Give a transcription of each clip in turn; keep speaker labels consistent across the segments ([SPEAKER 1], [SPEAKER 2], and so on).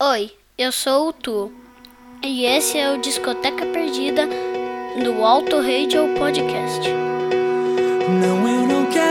[SPEAKER 1] Oi, eu sou o Tu e esse é o Discoteca Perdida do Alto Radio Podcast.
[SPEAKER 2] Não, eu não quero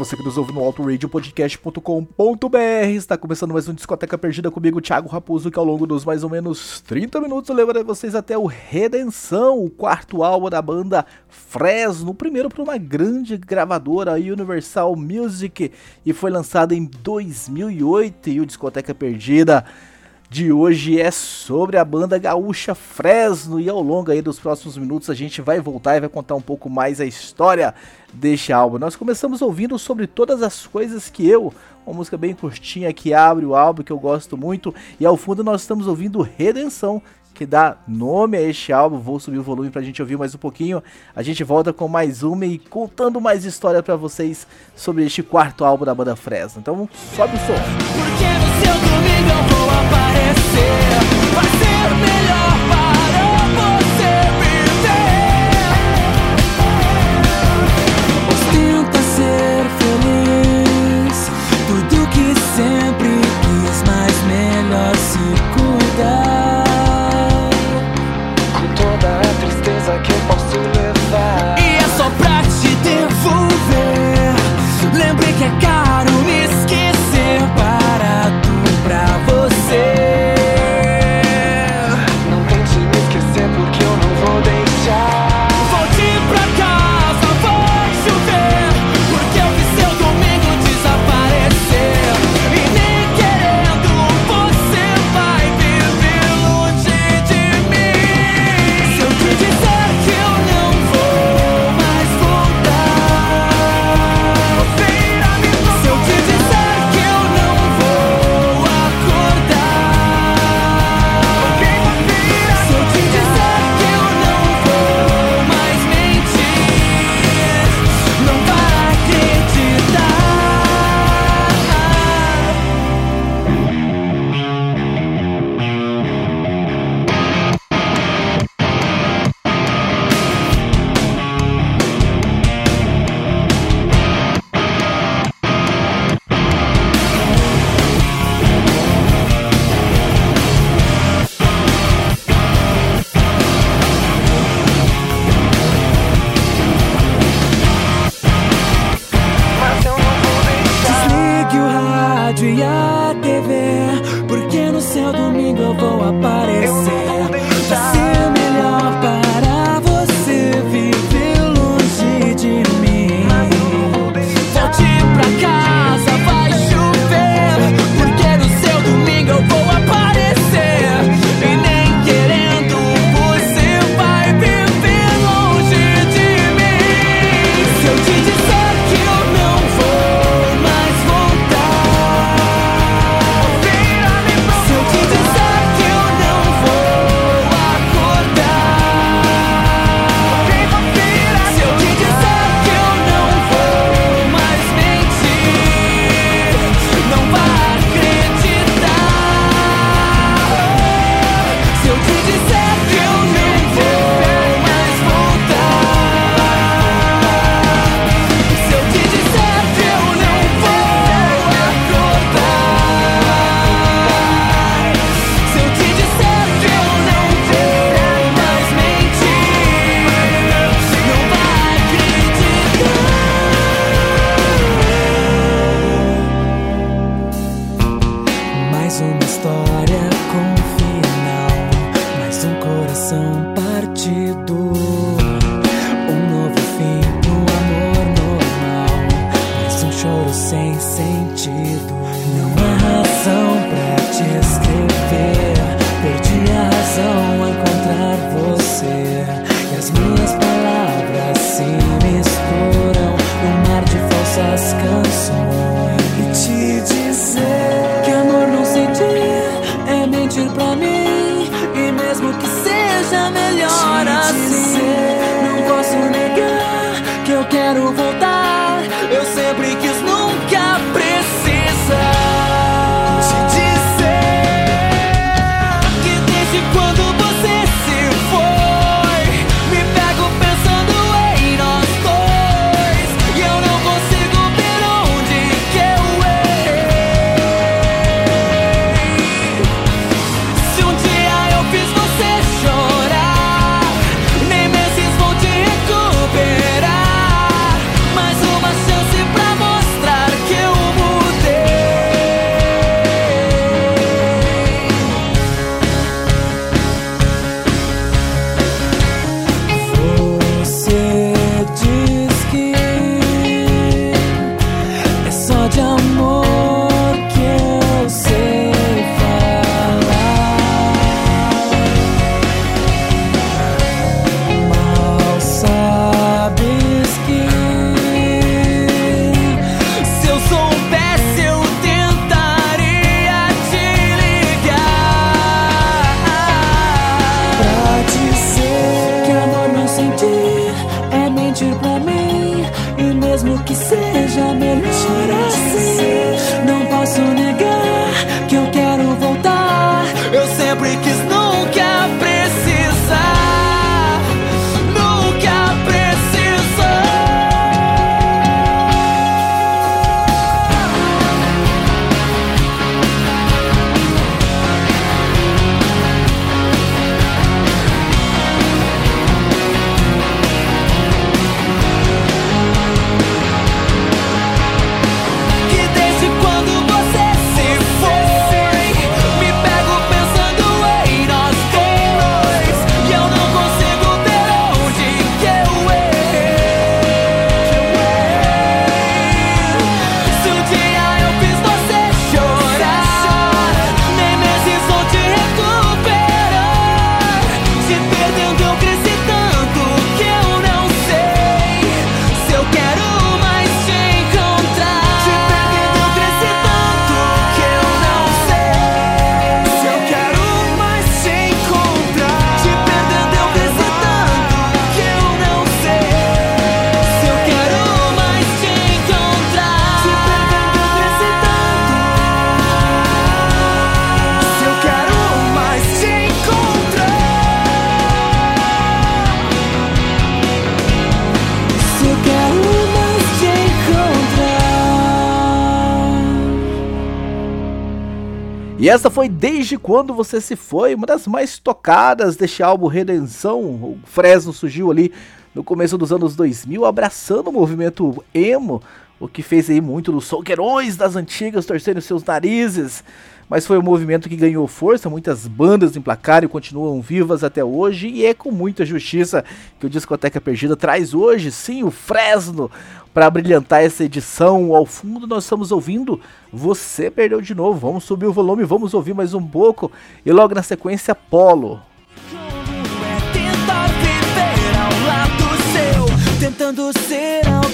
[SPEAKER 3] você que nos ouve no autoradiopodcast.com.br, está começando mais um Discoteca Perdida comigo, Thiago Raposo, que ao longo dos mais ou menos 30 minutos eu levarei vocês até o Redenção, o quarto álbum da banda Fresno, primeiro para uma grande gravadora, Universal Music, e foi lançado em 2008, e o Discoteca Perdida de hoje é sobre a banda gaúcha Fresno e ao longo aí dos próximos minutos a gente vai voltar e vai contar um pouco mais a história deste álbum. Nós começamos ouvindo sobre todas as coisas que eu, uma música bem curtinha que abre o álbum que eu gosto muito e ao fundo nós estamos ouvindo Redenção que dá nome a este álbum. Vou subir o volume pra gente ouvir mais um pouquinho. A gente volta com mais uma e contando mais história pra vocês sobre este quarto álbum da banda Fresno. Então sobe o som.
[SPEAKER 2] Porque aparecer. Vai ser melhor e as minhas palavras se misturam no mar de falsas canções. E te dizer pra mim. E mesmo que seja melhor assim, assim, não posso negar. E
[SPEAKER 3] essa foi Desde Quando Você Se Foi, uma das mais tocadas deste álbum Redenção. O Fresno surgiu ali no começo dos anos 2000, abraçando o movimento emo, o que fez aí muito dos solqueirões das antigas torcendo seus narizes mas foi um movimento que ganhou força, muitas bandas emplacaram e continuam vivas até hoje, e é com muita justiça que o Discoteca Perdida traz hoje, sim, o Fresno, para brilhantar essa edição. Ao fundo nós estamos ouvindo Você Perdeu de Novo, vamos subir o volume, vamos ouvir mais um pouco, e logo na sequência, Polo.
[SPEAKER 2] É tentando ser alguém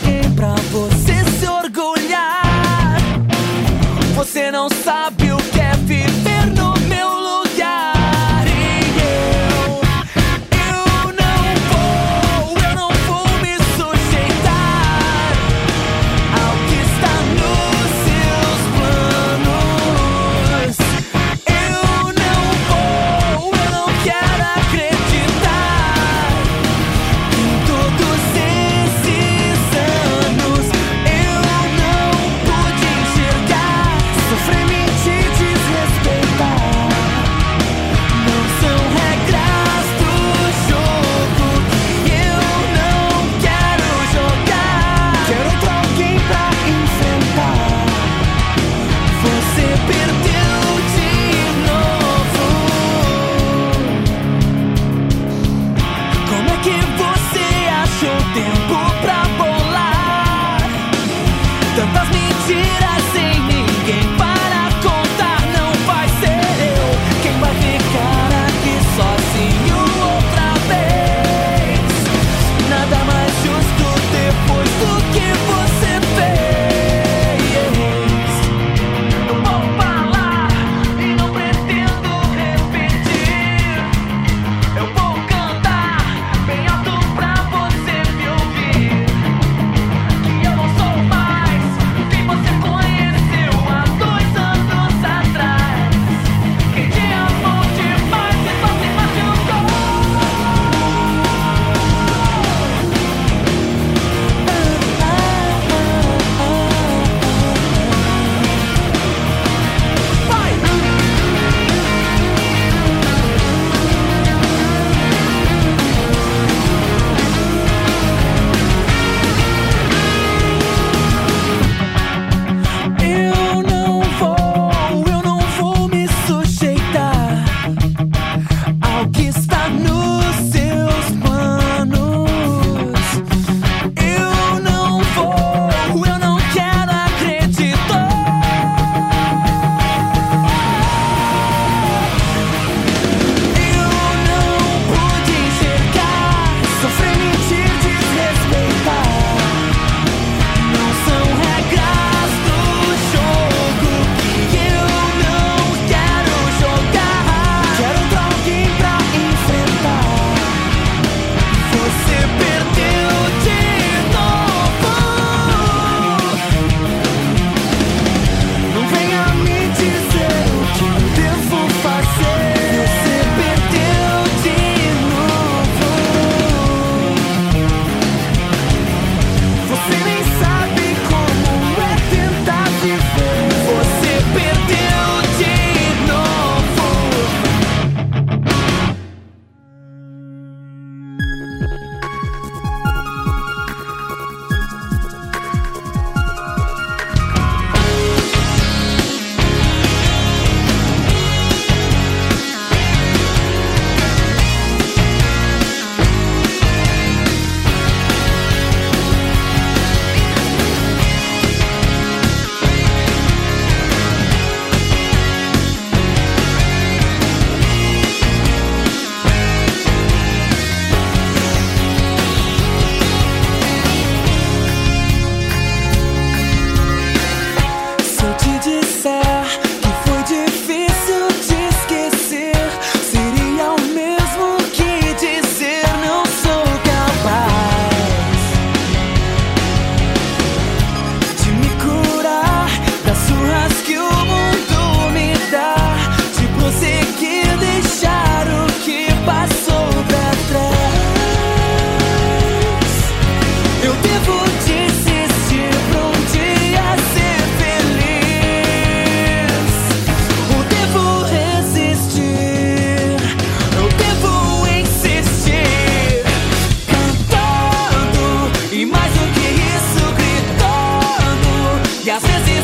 [SPEAKER 2] Gracias.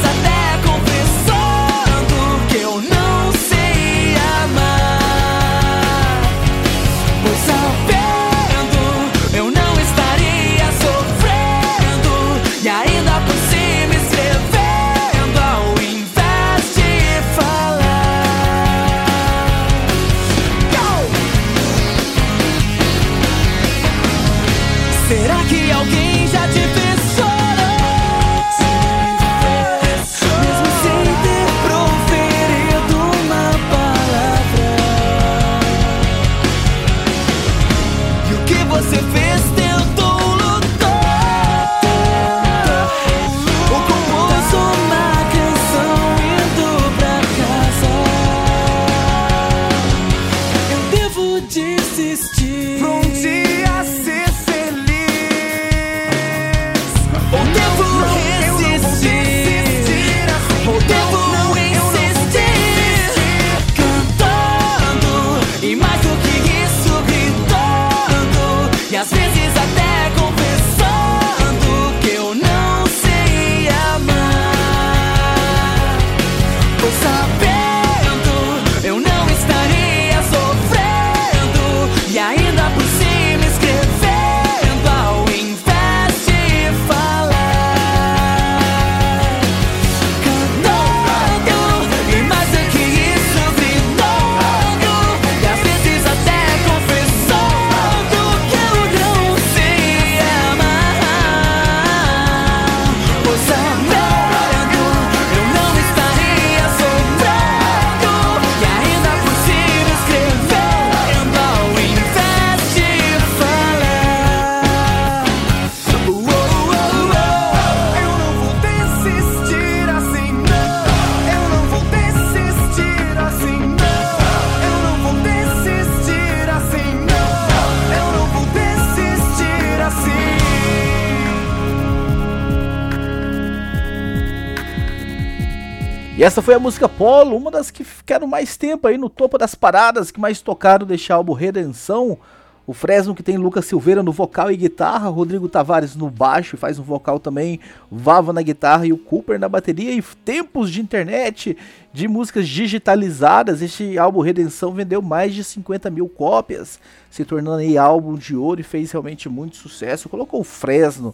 [SPEAKER 2] Essa foi a música Polo, uma das que ficaram mais tempo aí no topo das paradas, que mais tocaram deste álbum Redenção. O Fresno que tem Lucas Silveira no vocal e guitarra, Rodrigo Tavares no baixo e faz um vocal também, Vava na guitarra e o Cooper na bateria. E tempos de internet, de músicas digitalizadas, este álbum Redenção vendeu mais de 50 mil cópias, se tornando aí álbum de ouro e fez realmente muito sucesso. Colocou o Fresno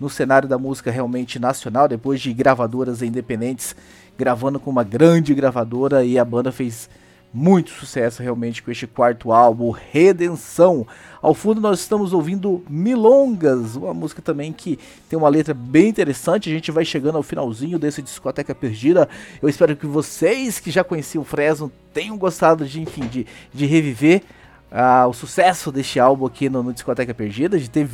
[SPEAKER 2] no cenário da música realmente nacional, depois de gravadoras independentes gravando com uma grande gravadora e a banda fez muito sucesso realmente com este quarto álbum, Redenção. Ao fundo nós estamos ouvindo Milongas, uma música também que tem uma letra bem interessante. A gente vai chegando ao finalzinho desse discoteca perdida. Eu espero que vocês que já conheciam o Fresno tenham gostado de, enfim, de, de reviver ah, o sucesso deste álbum aqui no, no Discoteca Perdida, de ter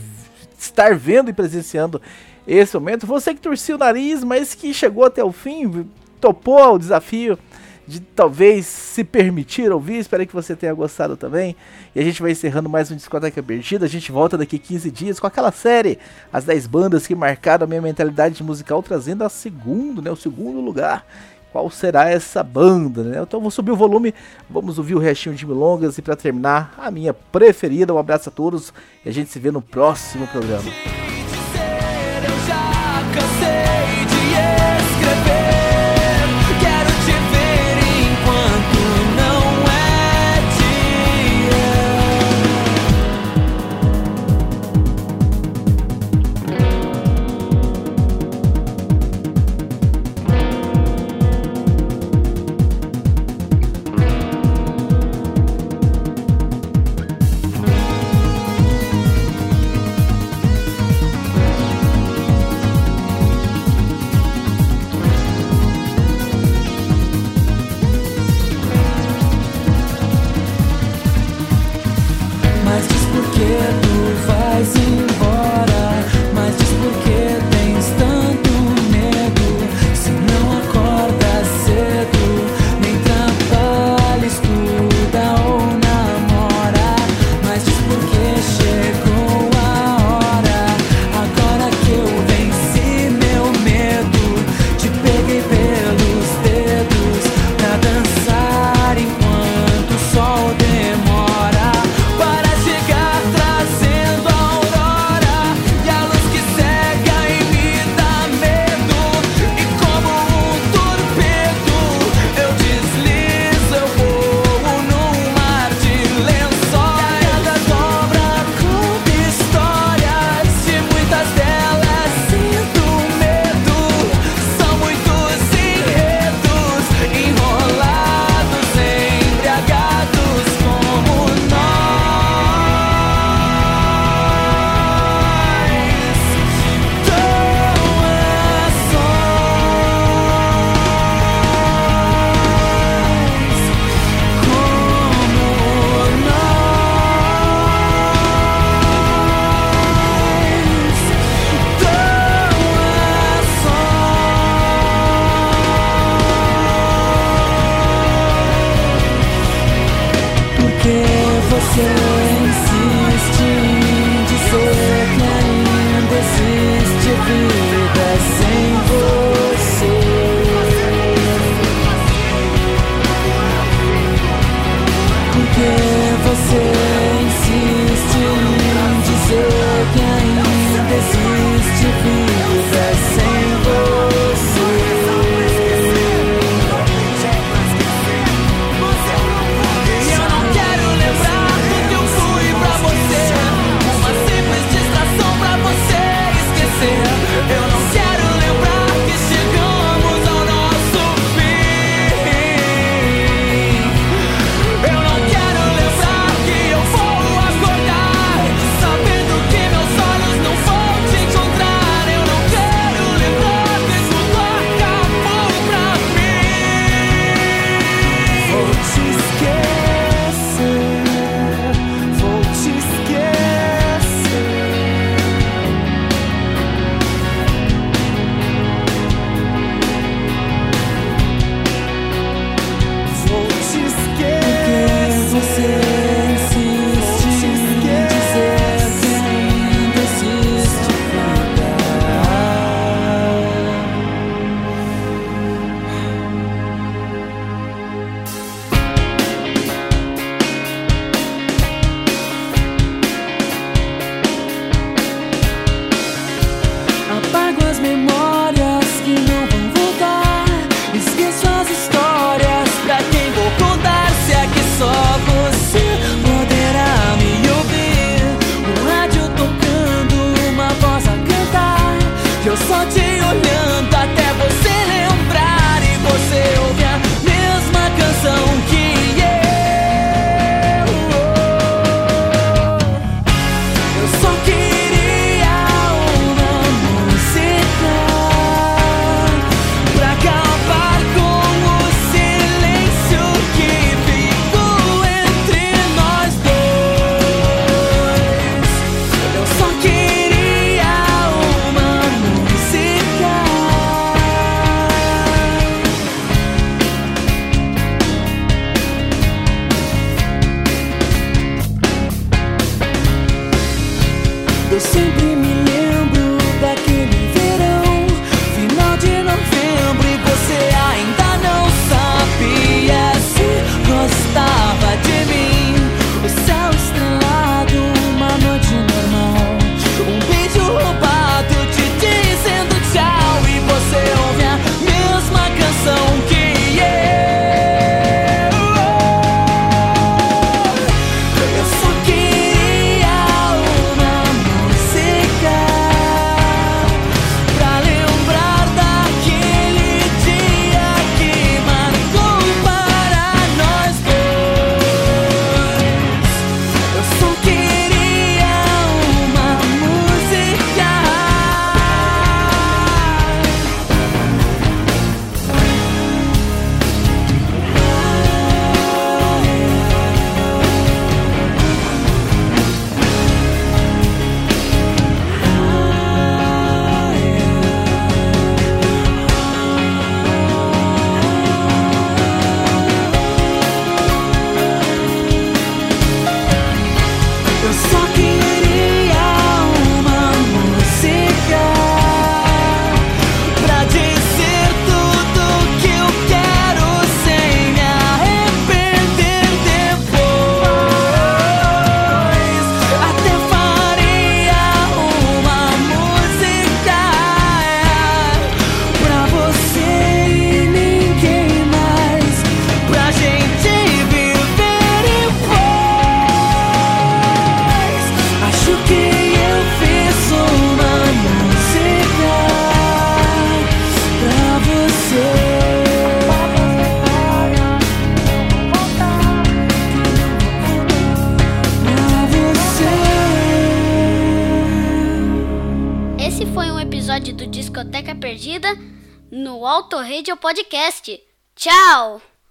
[SPEAKER 2] estar vendo e presenciando esse momento. Você que torcia o nariz, mas que chegou até o fim, topou o desafio de talvez se permitir ouvir. Espero que você tenha gostado também. E a gente vai encerrando mais um Discoteca Perdida. A gente volta daqui 15 dias com aquela série, as 10 bandas que marcaram a minha mentalidade musical, trazendo a segundo, né, o segundo lugar. Qual será essa banda, né? Então vou subir o volume, vamos ouvir o restinho de milongas e para terminar, a minha preferida. Um abraço a todos e a gente se vê no próximo programa. Esqueço Eu sempre
[SPEAKER 1] Radio Podcast. Tchau!